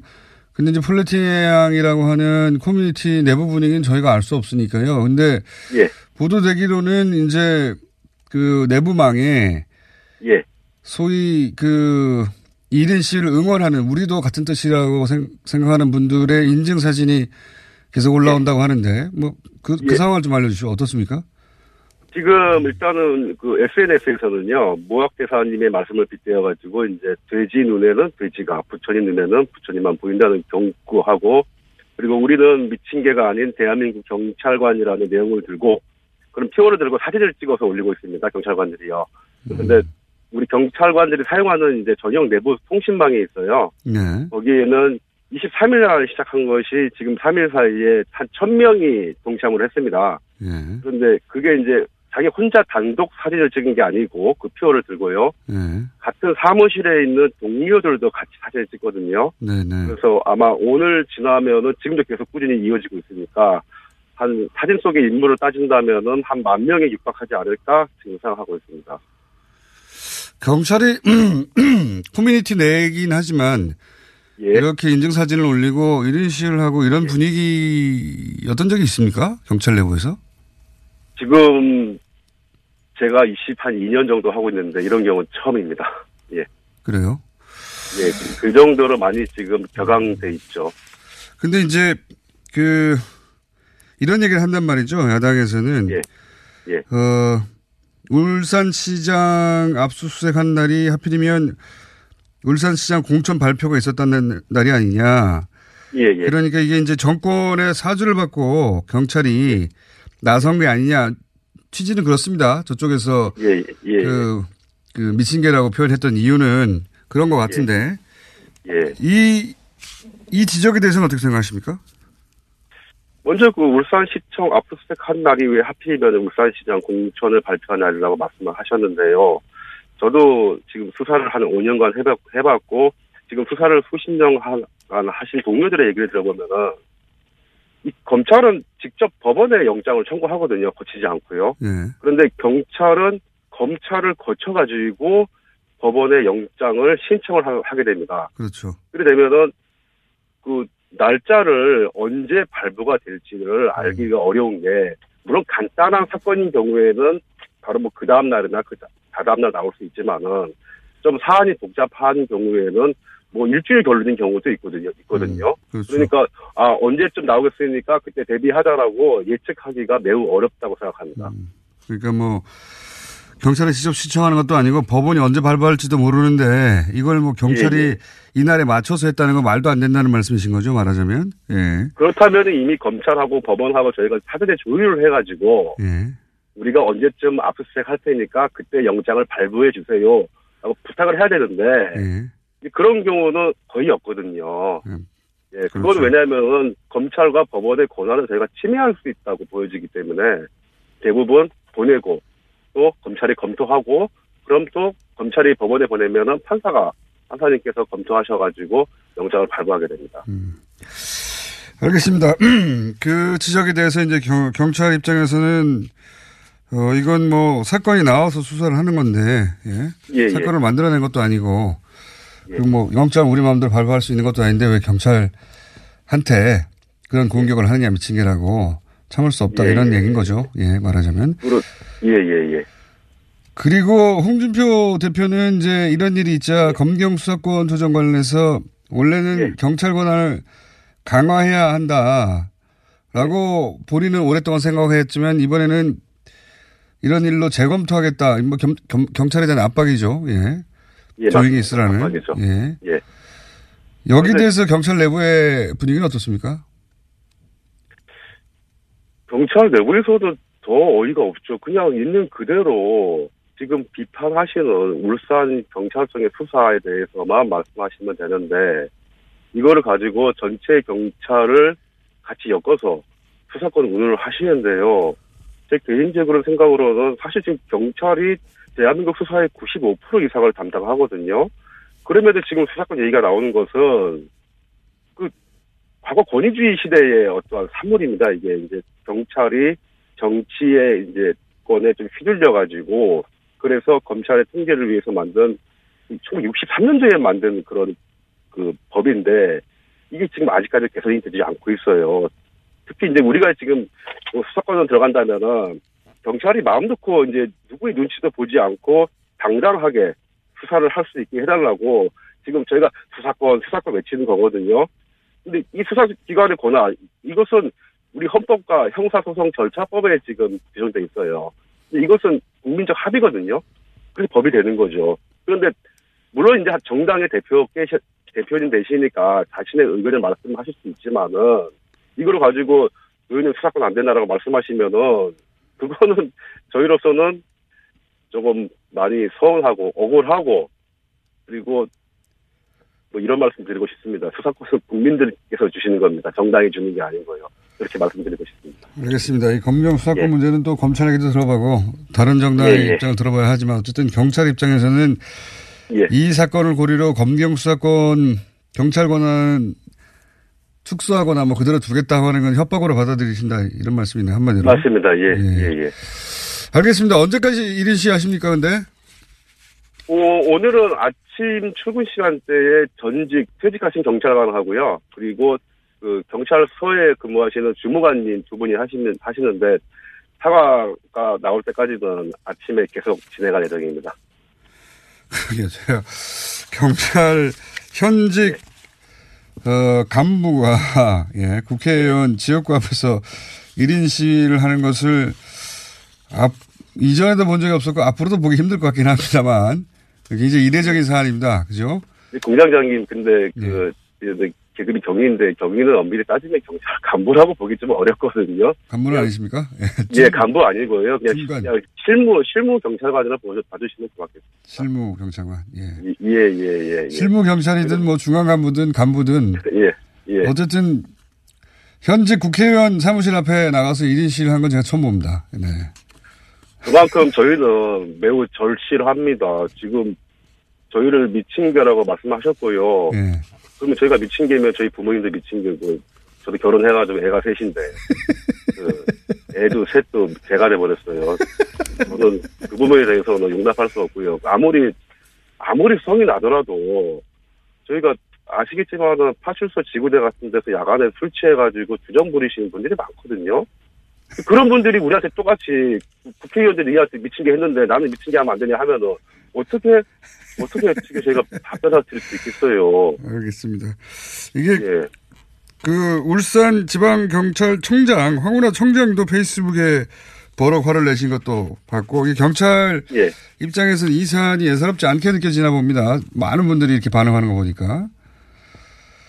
근데 이제 폴네티앙이라고 하는 커뮤니티 내부 분위기는 저희가 알 수 없으니까요. 근데, 예. 보도되기로는 이제 그 내부망에, 예. 소위 그, 1인 시위를 응원하는, 우리도 같은 뜻이라고 생, 각하는 분들의 인증 사진이 계속 올라온다고 하는데, 뭐, 그, 그 예. 상황을 좀 알려주시죠. 어떻습니까? 지금 일단은 그 SNS에서는요 무학 대사님의 말씀을 빗대어 가지고 이제 돼지 눈에는 돼지가 부처님 눈에는 부처님만 보인다는 경구하고 그리고 우리는 미친 개가 아닌 대한민국 경찰관이라는 내용을 들고 그런 표어를 들고 사진을 찍어서 올리고 있습니다 경찰관들이요. 그런데 우리 경찰관들이 사용하는 이제 전용 내부 통신망이 있어요. 네. 거기에는 23일 날 시작한 것이 지금 3일 사이에 한 1000명이 동참을 했습니다. 예. 그런데 그게 이제 자기 혼자 단독 사진을 찍은 게 아니고 그 표를 들고요. 예. 같은 사무실에 있는 동료들도 같이 사진을 찍거든요. 네 네. 그래서 아마 오늘 지나면은 지금도 계속 꾸준히 이어지고 있으니까 한 사진 속의 인물을 따진다면은 한 만 명에 육박하지 않을까 지금 생각하고 있습니다. 경찰이 [CLEARS THROAT] 커뮤니티 내긴 하지만 예. 이렇게 인증 사진을 올리고 이런 시위를 하고 이런 분위기였던 적이 있습니까? 경찰 내부에서? 지금 제가 20한 2년 정도 하고 있는데 이런 경우는 처음입니다. 예. 그래요? 예. 그 정도로 많이 지금 격앙돼 있죠. 근데 이제 그 이런 얘기를 한단 말이죠. 야당에서는 예. 어 울산시장 압수수색 한 날이 하필이면 울산시장 공천 발표가 있었다는 날이 아니냐. 예, 예. 그러니까 이게 이제 정권의 사주를 받고 경찰이 나선 게 아니냐. 취지는 그렇습니다. 저쪽에서 예, 예. 그, 그 미친 개라고 표현했던 이유는 그런 것 같은데 예. 이, 이 지적에 대해서는 어떻게 생각하십니까? 먼저 그 울산시청 압수수색 한 날이 왜 하필이면 울산시장 공천을 발표한 날이라고 말씀을 하셨는데요. 저도 지금 수사를 한 5년간 해봤, 해봤고 지금 수사를 수십 년간 하신 동료들의 얘기를 들어보면은 이 검찰은 직접 법원에 영장을 청구하거든요. 거치지 않고요. 예. 그런데 경찰은 검찰을 거쳐가지고 법원에 영장을 신청을 하- 하게 됩니다. 그렇죠. 그래 되면은 그 날짜를 언제 발부가 될지를 알기가 어려운 게 물론 간단한 사건인 경우에는 바로 뭐 그 다음 날이나 그 다다음 날 나올 수 있지만은 좀 사안이 복잡한 경우에는 뭐 일주일 걸리는 경우도 있거든요. 있거든요. 그렇죠. 그러니까 아 언제쯤 나오겠으니까 그때 대비하자라고 예측하기가 매우 어렵다고 생각합니다. 그러니까 뭐 경찰에 직접 신청하는 것도 아니고 법원이 언제 발부할지도 모르는데 이걸 뭐 경찰이 예, 예. 이날에 맞춰서 했다는 건 말도 안 된다는 말씀이신 거죠 말하자면 예. 그렇다면 이미 검찰하고 법원하고 저희가 사전에 조율을 해가지고 예. 우리가 언제쯤 압수수색 할 테니까 그때 영장을 발부해 주세요. 라고 부탁을 해야 되는데 예. 그런 경우는 거의 없거든요. 예, 그건 그렇죠. 왜냐하면 검찰과 법원의 권한을 저희가 침해할 수 있다고 보여지기 때문에 대부분 보내고 또 검찰이 검토하고 그럼 또 검찰이 법원에 보내면은 판사가 판사님께서 검토하셔가지고 영장을 발부하게 됩니다. 알겠습니다. [CLEARS THROAT] 그 지적에 대해서 이제 경, 경찰 입장에서는 어 이건 뭐 사건이 나와서 수사를 하는 건데 예? 예, 예. 사건을 만들어낸 것도 아니고 그리고 뭐 영장 우리 마음대로 발부할 수 있는 것도 아닌데 왜 경찰한테 그런 공격을 하느냐 미친 개라고 참을 수 없다 예, 이런 예. 얘기인 거죠. 예 말하자면 그렇, 예, 예, 예. 그리고 홍준표 대표는 이제 이런 일이 있자 검경 수사권 조정 관련해서 원래는 경찰 권한을 강화해야 한다라고 본인은 오랫동안 생각했지만 이번에는 이런 일로 재검토하겠다. 뭐 겸- 겸- 경찰에 대한 압박이죠. 예. 예, 조용히. 있으라는. 압박이죠. 예. 예. 근데- 대해서 경찰 내부의 분위기는 어떻습니까? 경찰 내부에서도 더 어이가 없죠. 그냥 있는 그대로 지금 비판하시는 울산 경찰청의 수사에 대해서만 말씀하시면 되는데 이거를 가지고 전체 경찰을 같이 엮어서 수사권 운운을 하시는데요. 제 개인적으로 생각으로는 사실 지금 경찰이 대한민국 수사의 95% 이상을 담당하거든요. 그럼에도 지금 수사권 얘기가 나오는 것은 그 과거 권위주의 시대의 어떠한 산물입니다. 이게 이제 경찰이 정치의 이제 권에 좀 휘둘려 가지고 그래서 검찰의 통제를 위해서 만든 1963년도에 만든 그런 그 법인데 이게 지금 아직까지 개선이 되지 않고 있어요. 특히 이제 우리가 지금 뭐 수사권으로 들어간다면은 경찰이 마음 놓고 이제 누구의 눈치도 보지 않고 당당하게 수사를 할 수 있게 해달라고 지금 저희가 수사권 수사권 외치는 거거든요. 근데 이 수사기관의 권한 이것은 우리 헌법과 형사소송 절차법에 지금 규정돼 있어요. 이것은 국민적 합의거든요. 그래서 법이 되는 거죠. 그런데 물론 이제 정당의 대표 대표님 되시니까 자신의 의견을 말씀하실 수 있지만은 이거를 가지고 의원님 수사권 안 된다라고 말씀하시면은 그거는 [LAUGHS] 저희로서는 조금 많이 서운하고 억울하고 그리고 뭐 이런 말씀 드리고 싶습니다. 수사권은 국민들께서 주시는 겁니다. 정당이 주는 게 아닌 거예요. 그렇게 말씀드리고 싶습니다. 알겠습니다. 이 검경 수사권 문제는 또 검찰 얘기도 들어보고 다른 정당의 예, 예. 입장을 들어봐야 하지만 어쨌든 경찰 입장에서는 예. 이 사건을 고리로 검경 수사권 경찰 권한 축소하거나 뭐 그대로 두겠다고 하는 건 협박으로 받아들이신다 이런 말씀이네요 한마디로. 맞습니다. 예, 예, 예. 알겠습니다. 언제까지 1인 시 하십니까 근데? 오, 오늘은 아침 출근 시간대에 전직 퇴직하신 경찰관 하고요. 그리고 그 경찰서에 근무하시는 주무관님 두 분이 하시는 하시는데 사과가 나올 때까지는 아침에 계속 진행할 예정입니다. 그게 제가 경찰 현직 어, 간부가 [LAUGHS] 예, 국회의원 지역구 앞에서 1인 시위를 하는 것을 앞, 이전에도 본 적이 없었고 앞으로도 보기 힘들 것 같긴 합니다만 굉장히 이례적인 사안입니다. 그죠? 공장장님 근데 그그 계급이 경위인데 경위는 엄밀히 따지면 경찰 간부라고 보기 좀 어렵거든요. 간부는 아니십니까? 예, 간부 아니고요. 그냥, 그냥 실무 실무 경찰관이라 봐주시면 고맙겠습니다. 실무 경찰관. 예. 예, 예, 예. 예. 실무 경찰이든 뭐 중앙 간부든 간부든 예, 예. 어쨌든 현직 국회의원 사무실 앞에 나가서 1인 시위를 한건 제가 처음 봅니다. 네. 그만큼 저희는 매우 절실합니다. 지금 저희를 미친 개라고 말씀하셨고요. 예. 그러면 저희가 미친 개면 저희 부모님도 미친 개고 저도 결혼해가지고 애가 셋인데 그 애도 셋도 개가 돼버렸어요. 저는 그 부분에 대해서는 용납할 수 없고요. 아무리 아무리 성이 나더라도 저희가 아시겠지만은 파출소 지구대 같은 데서 야간에 술 취해가지고 주정 부리시는 분들이 많거든요. 그런 분들이 우리한테 똑같이 국회의원들이 이한테 미친 게 했는데 나는 미친 게 하면 안 되냐 하면은 어떻게 어떻게 어떻게 저희가 답변을 드릴 수 있겠어요. 알겠습니다. 이게 그 울산 지방 경찰청장 황운하 청장도 페이스북에 버럭 화를 내신 것도 봤고 경찰 예. 입장에서는 이 사안이 예사롭지 않게 느껴지나 봅니다. 많은 분들이 이렇게 반응하는 거 보니까.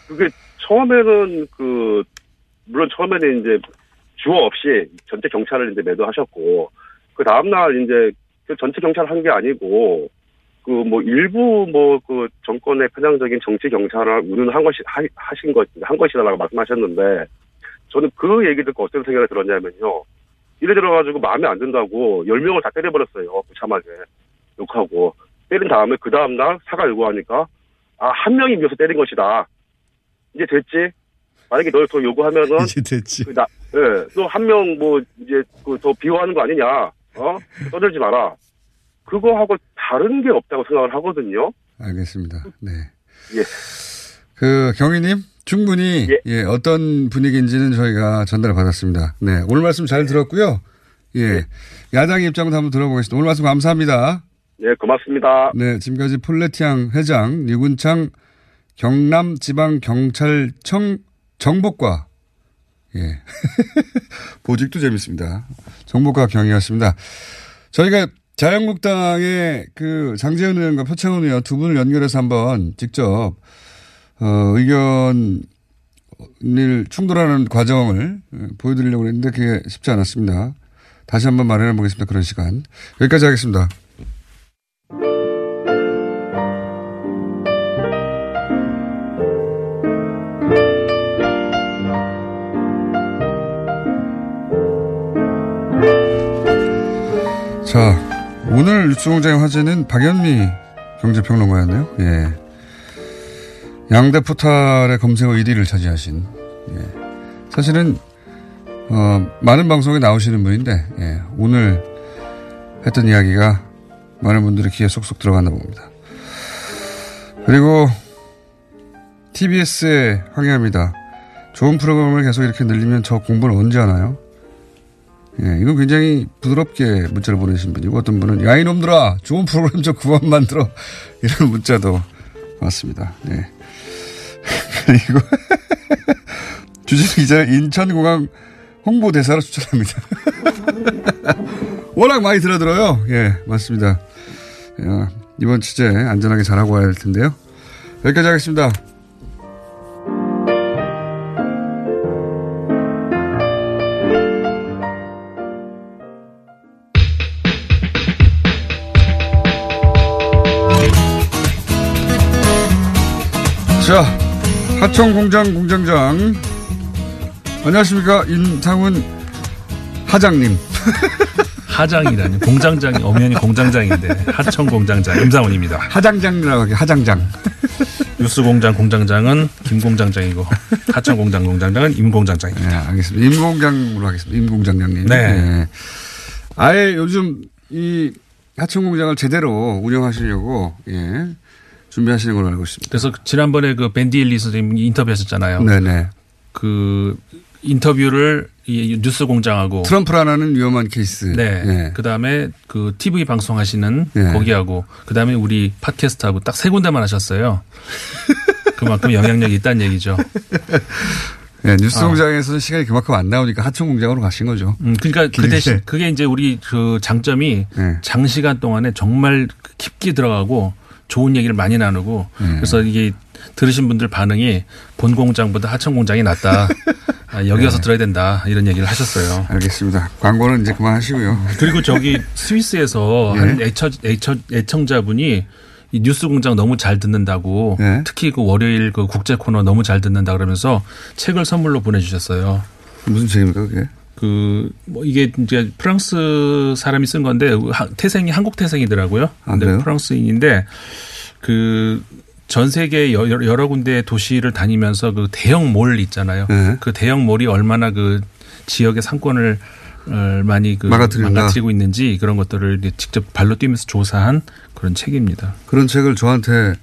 그게 처음에는 그 물론 처음에는 이제 주어 없이 전체 경찰을 이제 매도하셨고 그 다음 날 이제 그 전체 경찰 한 게 아니고 그 뭐 일부 뭐 그 정권의 편향적인 정치 경찰을 운운한 것이 하, 하신 것 한 것이다라고 말씀하셨는데 저는 그 얘기 듣고 어떤 생각이 들었냐면요. 이래 들어가지고 마음에 안 든다고 열 명을 다 때려버렸어요. 무참하게 욕하고. 때린 다음에 그 다음 날 사과 요구하니까 아 한 명이 미워서 때린 것이다. 이제 됐지? 만약에 널 더 요구하면은 이제 됐지. 그 나, 예, 또한 명 뭐 이제 그더 비호하는 거 아니냐, 어? 떠들지 마라. 그거하고 다른 게 없다고 생각을 하거든요. 알겠습니다. 네. 예. 그 경위님 충분히 예. 어떤 분위기인지는 저희가 전달을 받았습니다. 네 오늘 말씀 잘 들었고요. 예 야당의 입장도 한번 들어보겠습니다. 오늘 말씀 감사합니다. 예, 고맙습니다. 네 지금까지 폴레티앙 회장 류군창 경남지방경찰청 정보과 예 [LAUGHS] 보직도 재밌습니다. 정보과 경위였습니다. 저희가 자유한국당의 그 장재현 의원과 표창원 의원 두 분을 연결해서 한번 직접 어, 의견을 충돌하는 과정을 보여드리려고 했는데 그게 쉽지 않았습니다. 다시 한번 마련해 보겠습니다. 그런 시간. 여기까지 하겠습니다. 자, 오늘 뉴스공장의 화제는 박연미 경제평론가였네요. 예. 양대 포탈의 검색어 1위를 차지하신, 예. 사실은, 어, 많은 방송에 나오시는 분인데, 예. 오늘 했던 이야기가 많은 분들의 귀에 쏙쏙 들어갔나 봅니다. 그리고 TBS에 항의합니다. 좋은 프로그램을 계속 이렇게 늘리면 저 공부를 언제 하나요? 예, 이건 굉장히 부드럽게 문자를 보내신 분이고 어떤 분은 야 이놈들아 좋은 프로그램 좀 그만 만들어 [LAUGHS] 이런 문자도 왔습니다. 네. [LAUGHS] 그리고 [LAUGHS] 주진 기자 인천공항 홍보대사로 추천합니다. 워낙 많이 들어들어요. 예, 맞습니다. 야, 이번 취재 안전하게 잘하고 와야 할 텐데요. 여기까지 하겠습니다. 하청 공장 공장장. 안녕하십니까. 인상훈 하장님. [LAUGHS] 하장이라니. 공장장이, 엄연히 공장장인데. 하청 공장장, 임상훈입니다. 하장장이라고 하게, 하장장. [LAUGHS] 뉴스 공장 공장장은 김 공장장이고, 하청 공장 공장장은 임 공장장입니다. 네, 알겠습니다. 임 공장으로 하겠습니다. 임 공장장님. 네. 아예 요즘 이 하청 공장을 제대로 운영하시려고, 예. 준비하시는 걸로 알고 있습니다. 그래서 지난번에 그 밴디 일리 선생님 인터뷰하셨잖아요. 네네. 그 인터뷰를 이 뉴스 공장하고 트럼프라는 위험한 케이스. 네. 네. 그 다음에 그 TV 방송하시는 네. 거기하고 그 다음에 우리 팟캐스트하고 딱 세 군데만 하셨어요. [LAUGHS] 그만큼 영향력이 있다는 얘기죠. 네, 뉴스 아. 공장에서는 시간이 그만큼 안 나오니까 하청 공장으로 가신 거죠. 음, 그러니까 그. 대신 그게 이제 우리 그 장점이 네. 장시간 동안에 정말 깊게 들어가고 좋은 얘기를 많이 나누고 네. 그래서 이게 들으신 분들 반응이 본 공장보다 하청 공장이 낫다. [LAUGHS] 아, 여기 와서 네. 들어야 된다. 이런 얘기를 하셨어요. 알겠습니다. 광고는 이제 그만하시고요. 그리고 저기 [LAUGHS] 스위스에서 네. 한 애처, 애처, 애청자분이 이 뉴스 공장 너무 잘 듣는다고 네. 특히 그 월요일 그 국제 코너 너무 잘 듣는다 그러면서 책을 선물로 보내주셨어요. 무슨 책입니까 그게? 그, 뭐 이게 이제 프랑스 사람이 쓴 건데 하- 태생이 한국 태생이더라고요. 아, 그래요? 프랑스인인데 그 전 세계 여- 여러, 여러 군데 도시를 다니면서 그 대형 몰 있잖아요. 네. 그 대형 몰이 얼마나 그 지역의 상권을 어, 많이 그 망가뜨린다. 망가뜨리고 있는지 그런 것들을 직접 발로 뛰면서 조사한 그런 책입니다. 그런 책을 저한테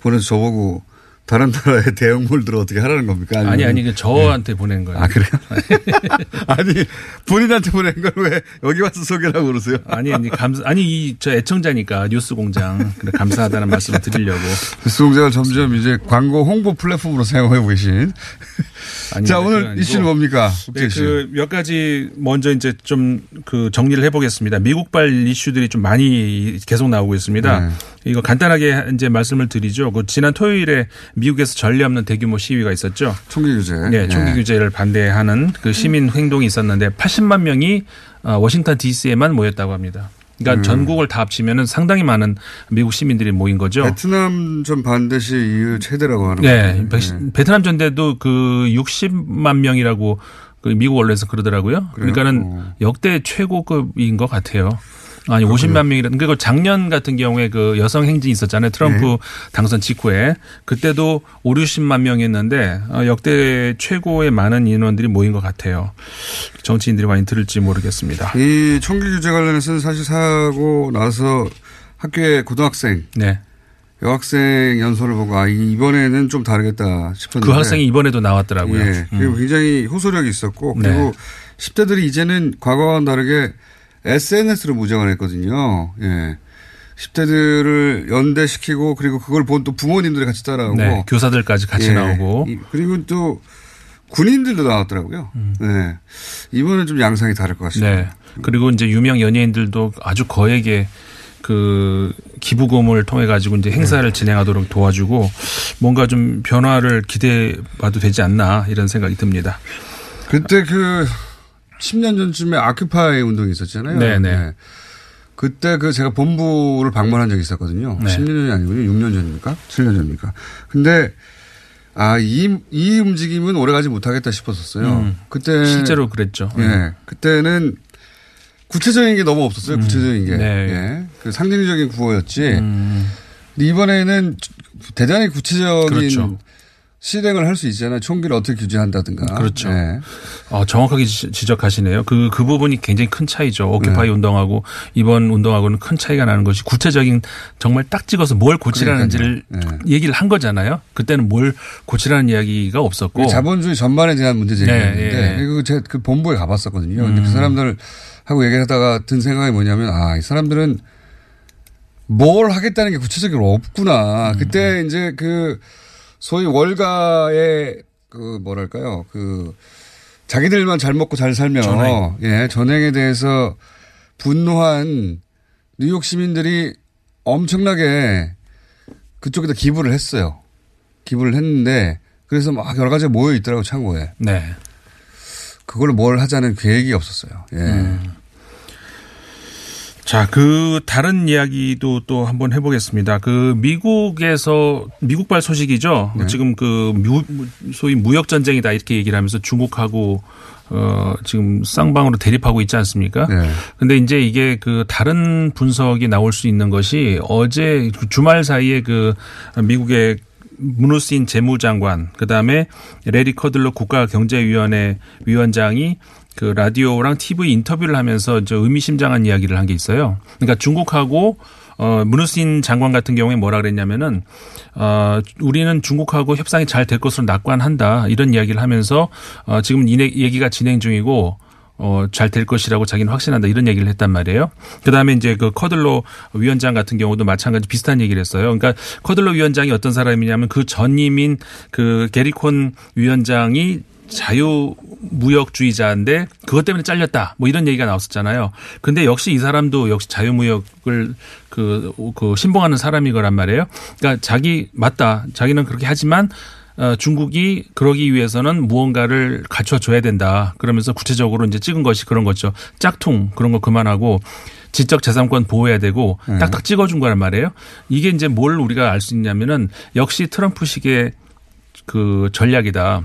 보내서 저보고 다른 나라의 [LAUGHS] 대형몰들을 어떻게 하라는 겁니까? 아니면- 아니 아니 그 저한테 보낸 거예요. 아 그래요? [LAUGHS] 아니 본인한테 보낸 걸 왜 여기 와서 소개라고 그러세요? 아니 아니 감사 아니 이 저 애청자니까 뉴스 공장 그래 감사하다는 [LAUGHS] 말씀을 드리려고. 뉴스 공장을 점점 이제 광고 홍보 플랫폼으로 사용하고 계신. 아니, 자 오늘. 이슈는 뭡니까? 네, 이슈. 그몇 가지 먼저 이제 좀 그 정리를 해보겠습니다. 미국발 이슈들이 좀 많이 계속 나오고 있습니다. 네. 이거 간단하게 이제 말씀을 드리죠. 그 지난 토요일에 미국에서 전례 없는 대규모 시위가 있었죠. 총기 규제. 네, 총기 규제를 반대하는 그 시민 행동이 있었는데 80만 명이 어, 워싱턴 D.C.에만 모였다고 합니다. 그러니까 음. 전국을 다 합치면은 상당히 많은 미국 시민들이 모인 거죠. 베트남 전 반대 시 이후 최대라고 하는 네, 거죠. 베- 베트남 전대도 그 60만 명이라고 그 미국 언론에서 그러더라고요. 그래요? 그러니까는 어. 역대 최고급인 것 같아요. 아니 50만 명이라 그리고 작년 같은 경우에 그 여성 행진이 있었잖아요. 트럼프 네. 당선 직후에 그때도 5, 60만 명이었는데 어, 역대 최고의 많은 인원들이 모인 것 같아요. 정치인들이 많이 들을지 모르겠습니다. 이 총기 규제 관련해서는 사실 사고 나서 학교의 고등학생, 네. 여학생 연설을 보고 아 이번에는 좀 다르겠다 싶었는데 그 학생이 이번에도 나왔더라고요. 예, 그리고 음. 굉장히 호소력이 있었고 그리고 네. 10대들이 이제는 과거와는 다르게 SNS로 무장을 했거든요. 예. 10대들을 연대시키고 그리고 그걸 본 또 부모님들이 같이 따라오고 네, 교사들까지 같이 예. 나오고 이- 그리고 또 군인들도 나왔더라고요. 네. 이번엔 좀 양상이 다를 것 같습니다. 음. 네. 그리고 이제 유명 연예인들도 아주 거액의 그 기부금을 통해 가지고 이제 행사를 네. 진행하도록 도와주고 뭔가 좀 변화를 기대해 봐도 되지 않나 이런 생각이 듭니다. 그때 그 10년 전쯤에 아큐파이 운동이 있었잖아요. 네네. 그때 그 제가 본부를 방문한 적이 있었거든요. 네. 10년 전이 아니군요. 6년 전입니까? 7년 전입니까? 근데 아, 이, 이 움직임은 오래 가지 못하겠다 싶었었어요. 음. 그때. 실제로 그랬죠. 예. 그때는 구체적인 게 너무 없었어요. 구체적인 게. 네. 예. 그 상징적인 구호였지. 음. 근데 이번에는 대단히 구체적인 그렇죠. 실행을 할 수 있잖아요. 총기를 어떻게 규제한다든가. 그렇죠. 예. 어, 정확하게 지- 지적하시네요. 그, 그 부분이 굉장히 큰 차이죠. 오키파이 네. 운동하고 이번 운동하고는 큰 차이가 나는 것이 구체적인 정말 딱 찍어서 뭘 고치라는지를 그러니까요. 얘기를 한 거잖아요. 그때는 뭘 고치라는 이야기가 없었고. 자본주의 전반에 대한 문제 제기였는데 네, 예. 제가 그 본부에 가봤었거든요. 근데 그 음. 사람들 하고 얘기하다가 든 생각이 뭐냐면 아, 이 사람들은 뭘 하겠다는 게 구체적으로 없구나. 그때 이제 그 소위 월가의 그 뭐랄까요. 그 자기들만 잘 먹고 잘 살면 전행. 예, 전행에 대해서 분노한 뉴욕 시민들이 엄청나게 그쪽에다 기부를 했어요. 기부를 했는데 그래서 막 여러 가지 모여 있더라고 창고에. 네. 그걸로 뭘 하자는 계획이 없었어요. 예. 음. 자, 그 다른 이야기도 또 한번 해보겠습니다. 그 미국에서 미국발 소식이죠. 네. 지금 그 무, 소위 무역 전쟁이다 이렇게 얘기를 하면서 중국하고 어 지금 쌍방으로 대립하고 있지 않습니까? 네. 근데 이제 이게 그 다른 분석이 나올 수 있는 것이 어제 그 주말 사이에 그 미국의 문우신 재무장관 그다음에 레리 커들러 국가경제위원회 위원장이 그 라디오랑 TV 인터뷰를 하면서 저 의미심장한 이야기를 한 게 있어요. 그러니까 중국하고 어 문우신 장관 같은 경우에 뭐라 그랬냐면은 어 우리는 중국하고 협상이 잘 될 것으로 낙관한다 이런 이야기를 하면서 어 지금 이 얘기가 진행 중이고 어, 잘 될 것이라고 자기는 확신한다 이런 얘기를 했단 말이에요. 그 다음에 이제 그 커들로 위원장 같은 경우도 마찬가지 비슷한 얘기를 했어요. 그러니까 커들로 위원장이 어떤 사람이냐면 그 전임인 그 게리콘 위원장이 자유무역주의자인데 그것 때문에 잘렸다. 뭐 이런 얘기가 나왔었잖아요. 근데 역시 이 사람도 역시 자유무역을 그, 그 신봉하는 사람이 거란 말이에요. 그러니까 자기 맞다. 자기는 그렇게 하지만 어, 중국이 그러기 위해서는 무언가를 갖춰줘야 된다. 그러면서 구체적으로 이제 찍은 것이 그런 거죠. 짝퉁 그런 거 그만하고 지적 재산권 보호해야 되고 네. 딱딱 찍어준 거란 말이에요. 이게 이제 뭘 우리가 알 수 있냐면은 역시 트럼프식의 그 전략이다.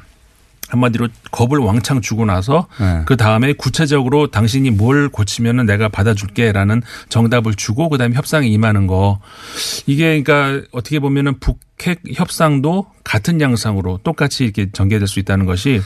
한마디로 겁을 왕창 주고 나서 네. 그 다음에 구체적으로 당신이 뭘 고치면은 내가 받아줄게라는 정답을 주고 그다음에 협상에 임하는 거 이게 그러니까 어떻게 보면은 북핵 협상도 같은 양상으로 똑같이 이렇게 전개될 수 있다는 것이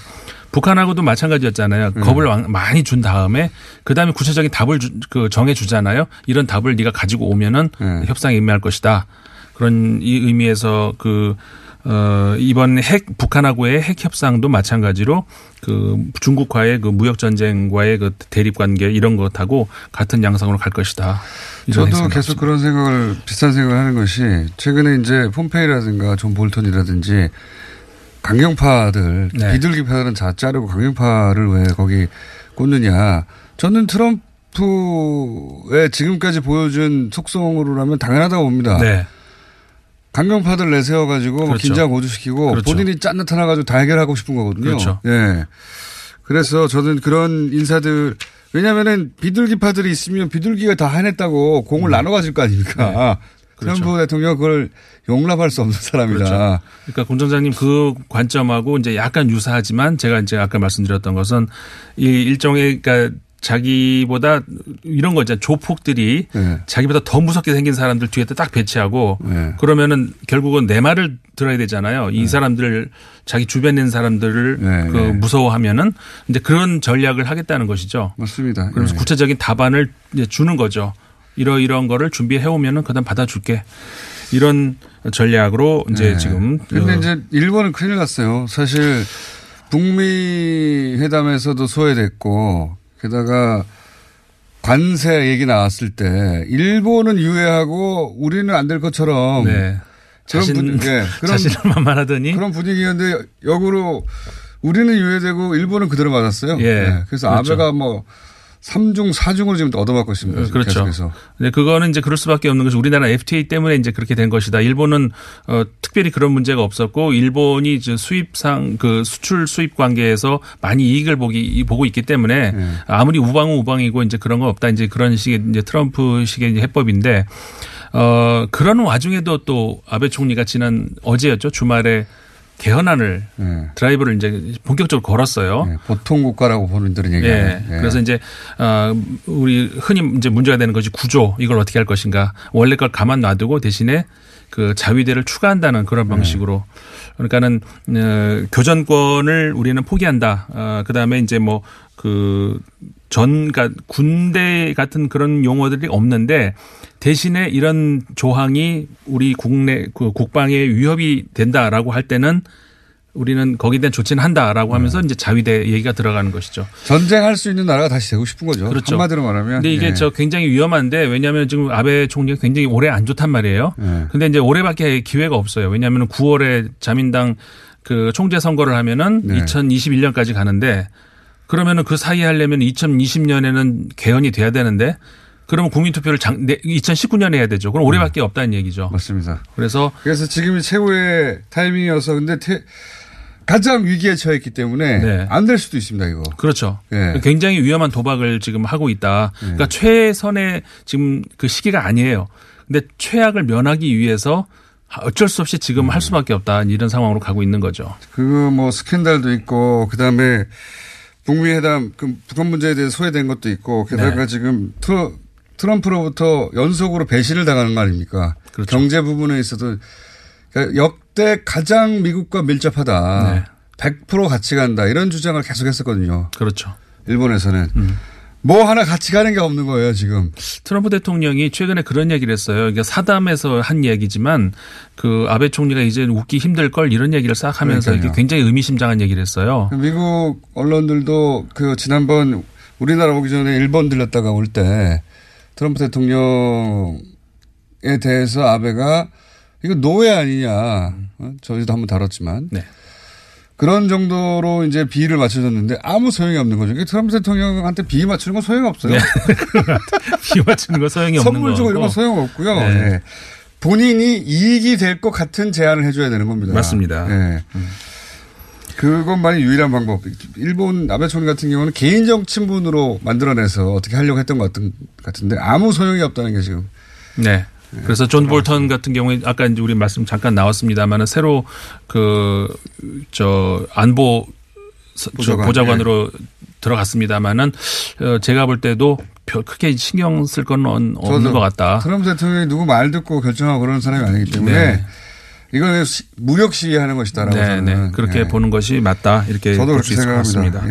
북한하고도 마찬가지였잖아요. 음. 겁을 왕- 많이 준 다음에 그다음에 구체적인 답을 주, 그 정해 주잖아요. 이런 답을 네가 가지고 오면은 네. 협상에 임할 것이다. 그런 이 의미에서 그 어, 이번 핵, 북한하고의 핵 협상도 마찬가지로 그 중국과의 그 무역 전쟁과의 그 대립 관계 이런 것하고 같은 양상으로 갈 것이다. 저도 계속 그런 생각을 비슷한 생각을 하는 것이 최근에 이제 폼페이오라든가 존 볼턴이라든지 강경파들 네. 비둘기파들은 다 자르고 강경파를 왜 거기 꽂느냐. 저는 트럼프의 지금까지 보여준 속성으로라면 당연하다고 봅니다. 네. 강경파들 내세워가지고 그렇죠. 긴장 고조시키고 그렇죠. 본인이 짠 나타나가지고 다 해결하고 싶은 거거든요. 그렇죠. 예. 그래서 저는 그런 인사들 왜냐면은 비둘기파들이 있으면 비둘기가 다 해냈다고 공을 나눠 가질 거 아닙니까? 그렇죠. 트럼프 대통령 그걸 용납할 수 없는 사람이다. 그렇죠. 그러니까 공장장님 그 관점하고 이제 약간 유사하지만 제가 이제 아까 말씀드렸던 것은 이 일종의 그러니까 자기보다 이런 거 있잖아요. 조폭들이 네. 자기보다 더 무섭게 생긴 사람들 뒤에 딱 배치하고 네. 그러면은 결국은 내 말을 들어야 되잖아요. 이 사람들 자기 주변에 있는 사람들을 네, 그 네. 무서워하면은 이제 그런 전략을 하겠다는 것이죠. 맞습니다. 그러면서 네. 구체적인 답안을 이제 주는 거죠. 이러이러한 거를 준비해 오면은 그다음 받아줄게. 이런 전략으로 이제 네. 지금 근데 그 이제 일본은 큰일 났어요. 사실 북미 회담에서도 소외됐고 게다가 관세 얘기 나왔을 때 일본은 유예하고 우리는 안 될 것처럼 네. 그런 자신, 분- 예, [LAUGHS] 그런 자신을 만만하더니 그런 분위기였는데 역으로 우리는 유예되고 일본은 그대로 맞았어요. 예. 네, 그래서 그렇죠. 아베가 뭐 3중 4중으로 지금 얻어맞고 있습니다. 지금 그렇죠. 계속해서. 네, 그거는 이제 그럴 수밖에 없는 것이 우리나라 FTA 때문에 이제 그렇게 된 것이다. 일본은 어, 특별히 그런 문제가 없었고 일본이 이제 수입상 그 수출 수입 관계에서 많이 이익을 보기 보고 있기 때문에 네. 아무리 우방은 우방이고 이제 그런 거 없다. 이제 그런 식의 이제 트럼프식의 이제 해법인데 어 그런 와중에도 또 아베 총리가 지난 어제였죠 주말에 개헌안을 네. 드라이브를 이제 본격적으로 걸었어요. 네, 보통 국가라고 보는 들은 얘기하는. 예. 그래서 이제 어 우리 흔히 이제 문제가 되는 것이 구조 이걸 어떻게 할 것인가 원래 걸 가만 놔두고 대신에 그 자위대를 추가한다는 그런 방식으로 그러니까는 어, 교전권을 우리는 포기한다. 어, 그다음에 이제 뭐 뭐그 전 그러니까 군대 같은 그런 용어들이 없는데 대신에 이런 조항이 우리 국내 그 국방에 위협이 된다라고 할 때는 우리는 거기에 대한 조치는 한다라고 하면서 이제 자위대 얘기가 들어가는 것이죠. 전쟁할 수 있는 나라가 다시 되고 싶은 거죠. 그렇죠. 한마디로 말하면. 근데 이게 예. 저 굉장히 위험한데 왜냐하면 지금 아베 총리가 굉장히 올해 안 좋단 말이에요. 예. 근데 이제 올해밖에 기회가 없어요. 왜냐하면 9월에 자민당 그 총재 선거를 하면은 네. 2021년까지 가는데 그러면은 그 사이에 하려면 2020년에는 개헌이 돼야 되는데 그러면 국민투표를 장, 2019년에 해야 되죠. 그럼 올해밖에 없다는 얘기죠. 맞습니다. 그래서 그래서 지금이 최고의 타이밍이어서 근데 태- 가장 위기에 처했기 때문에 네. 안될 수도 있습니다. 이거. 그렇죠. 예. 굉장히 위험한 도박을 지금 하고 있다. 그러니까 최선의 지금 그 시기가 아니에요. 근데 최악을 면하기 위해서 어쩔 수 없이 지금 할 수밖에 없다. 이런 상황으로 가고 있는 거죠. 그거 뭐 스캔들도 있고 그 다음에 북미 회담 그 북한 문제에 대해서 소외된 것도 있고 게다가 네. 지금 트러, 트럼프로부터 연속으로 배신을 당하는 거 아닙니까? 그렇죠. 경제 부분에 있어도 그러니까 역대 가장 미국과 밀접하다. 100% 같이 간다. 이런 주장을 계속 했었거든요. 그렇죠. 일본에서는. 음. 뭐 하나 같이 가는 게 없는 거예요, 지금. 트럼프 대통령이 최근에 그런 얘기를 했어요. 이게 사담에서 한 얘기지만 그 아베 총리가 이제 웃기 힘들 걸 이런 얘기를 싹 하면서 그러니까요. 이게 굉장히 의미심장한 얘기를 했어요. 미국 언론들도 그 지난번 우리나라 오기 전에 일본 들렸다가 올 때 트럼프 대통령에 대해서 아베가 이거 노예 아니냐. 어? 저희도 한번 다뤘지만. 네. 그런 정도로 이제 비위를 맞춰줬는데 아무 소용이 없는 거죠. 트럼프 대통령한테 비위 맞추는 건 소용이 없어요. 네. [LAUGHS] 비 맞추는 거 소용이 없는 선물 주고 이런 건. 소용 없고요. 네. 네. 본인이 이익이 될 것 같은 제안을 해줘야 되는 겁니다. 맞습니다. 네. 그것만이 유일한 방법. 일본 아베 총리 같은 경우는 개인적 친분으로 만들어내서 어떻게 하려고 했던 것 같은, 같은데 아무 소용이 없다는 게 지금. 네. 그래서 존 볼턴 같은 경우에 아까 이제 우리 말씀 잠깐 나왔습니다만은 새로 그 저 안보 보좌관, 보좌관으로 들어갔습니다만은 어, 제가 볼 때도 별 크게 신경 쓸 건 없는 것 같다. 트럼프 대통령이 누구 말 듣고 결정하고 그러는 사람이 아니기 때문에 네. 이거는 시- 무력 시위하는 것이다라고 네, 저는 네. 그렇게 예. 보는 것이 맞다. 이렇게 저도 볼수 그렇게 있을 것. 같습니다.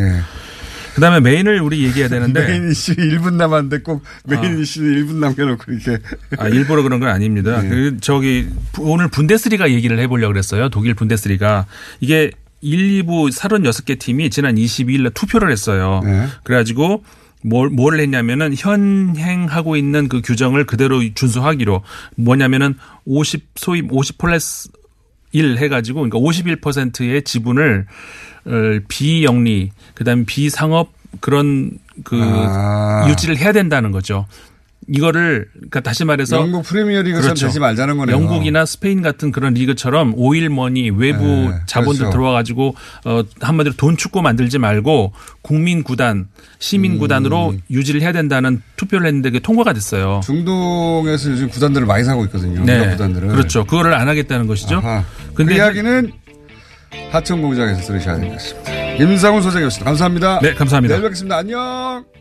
예. 그다음에 메인을 우리 얘기해야 되는데 메인 이슈 1분 남았는데 꼭 메인 아. 이슈 1분 남겨놓고 이렇게. 아, 일부러 그런 건 아닙니다. 그 저기 부- 오늘 분데스리가 얘기를 해보려고 그랬어요. 독일 분데스리가 이게 1, 2부 36개 팀이 지난 22일 날 투표를 했어요. 그래가지고 뭘, 뭘 했냐면은 현행하고 있는 그 규정을 그대로 준수하기로 뭐냐면은 50 소위 50 플러스 1 해가지고 그러니까 51%의 지분을 어, 비영리 그다음에 비상업 그런 그 아. 유지를 해야 된다는 거죠. 이거를 그러니까 다시 말해서 영국 프리미어리그처럼 되지 말자는 거네요. 영국이나 스페인 같은 그런 리그처럼 오일머니 외부 네, 자본들 그렇죠. 들어와 가지고 어 한마디로 돈 축구 만들지 말고 국민 구단, 시민 구단으로 음. 유지를 해야 된다는 투표를 했는데 그게 통과가 됐어요. 중동에서 요즘 구단들을 많이 사고 있거든요. 네. 구단들을. 그렇죠. 그거를 안 하겠다는 것이죠. 아하. 근데 그 이야기는 하천 공장에서 들으셔야 될 것 같습니다. 임상훈 소장이었습니다. 감사합니다. 네, 감사합니다. 내일 뵙겠습니다. 안녕.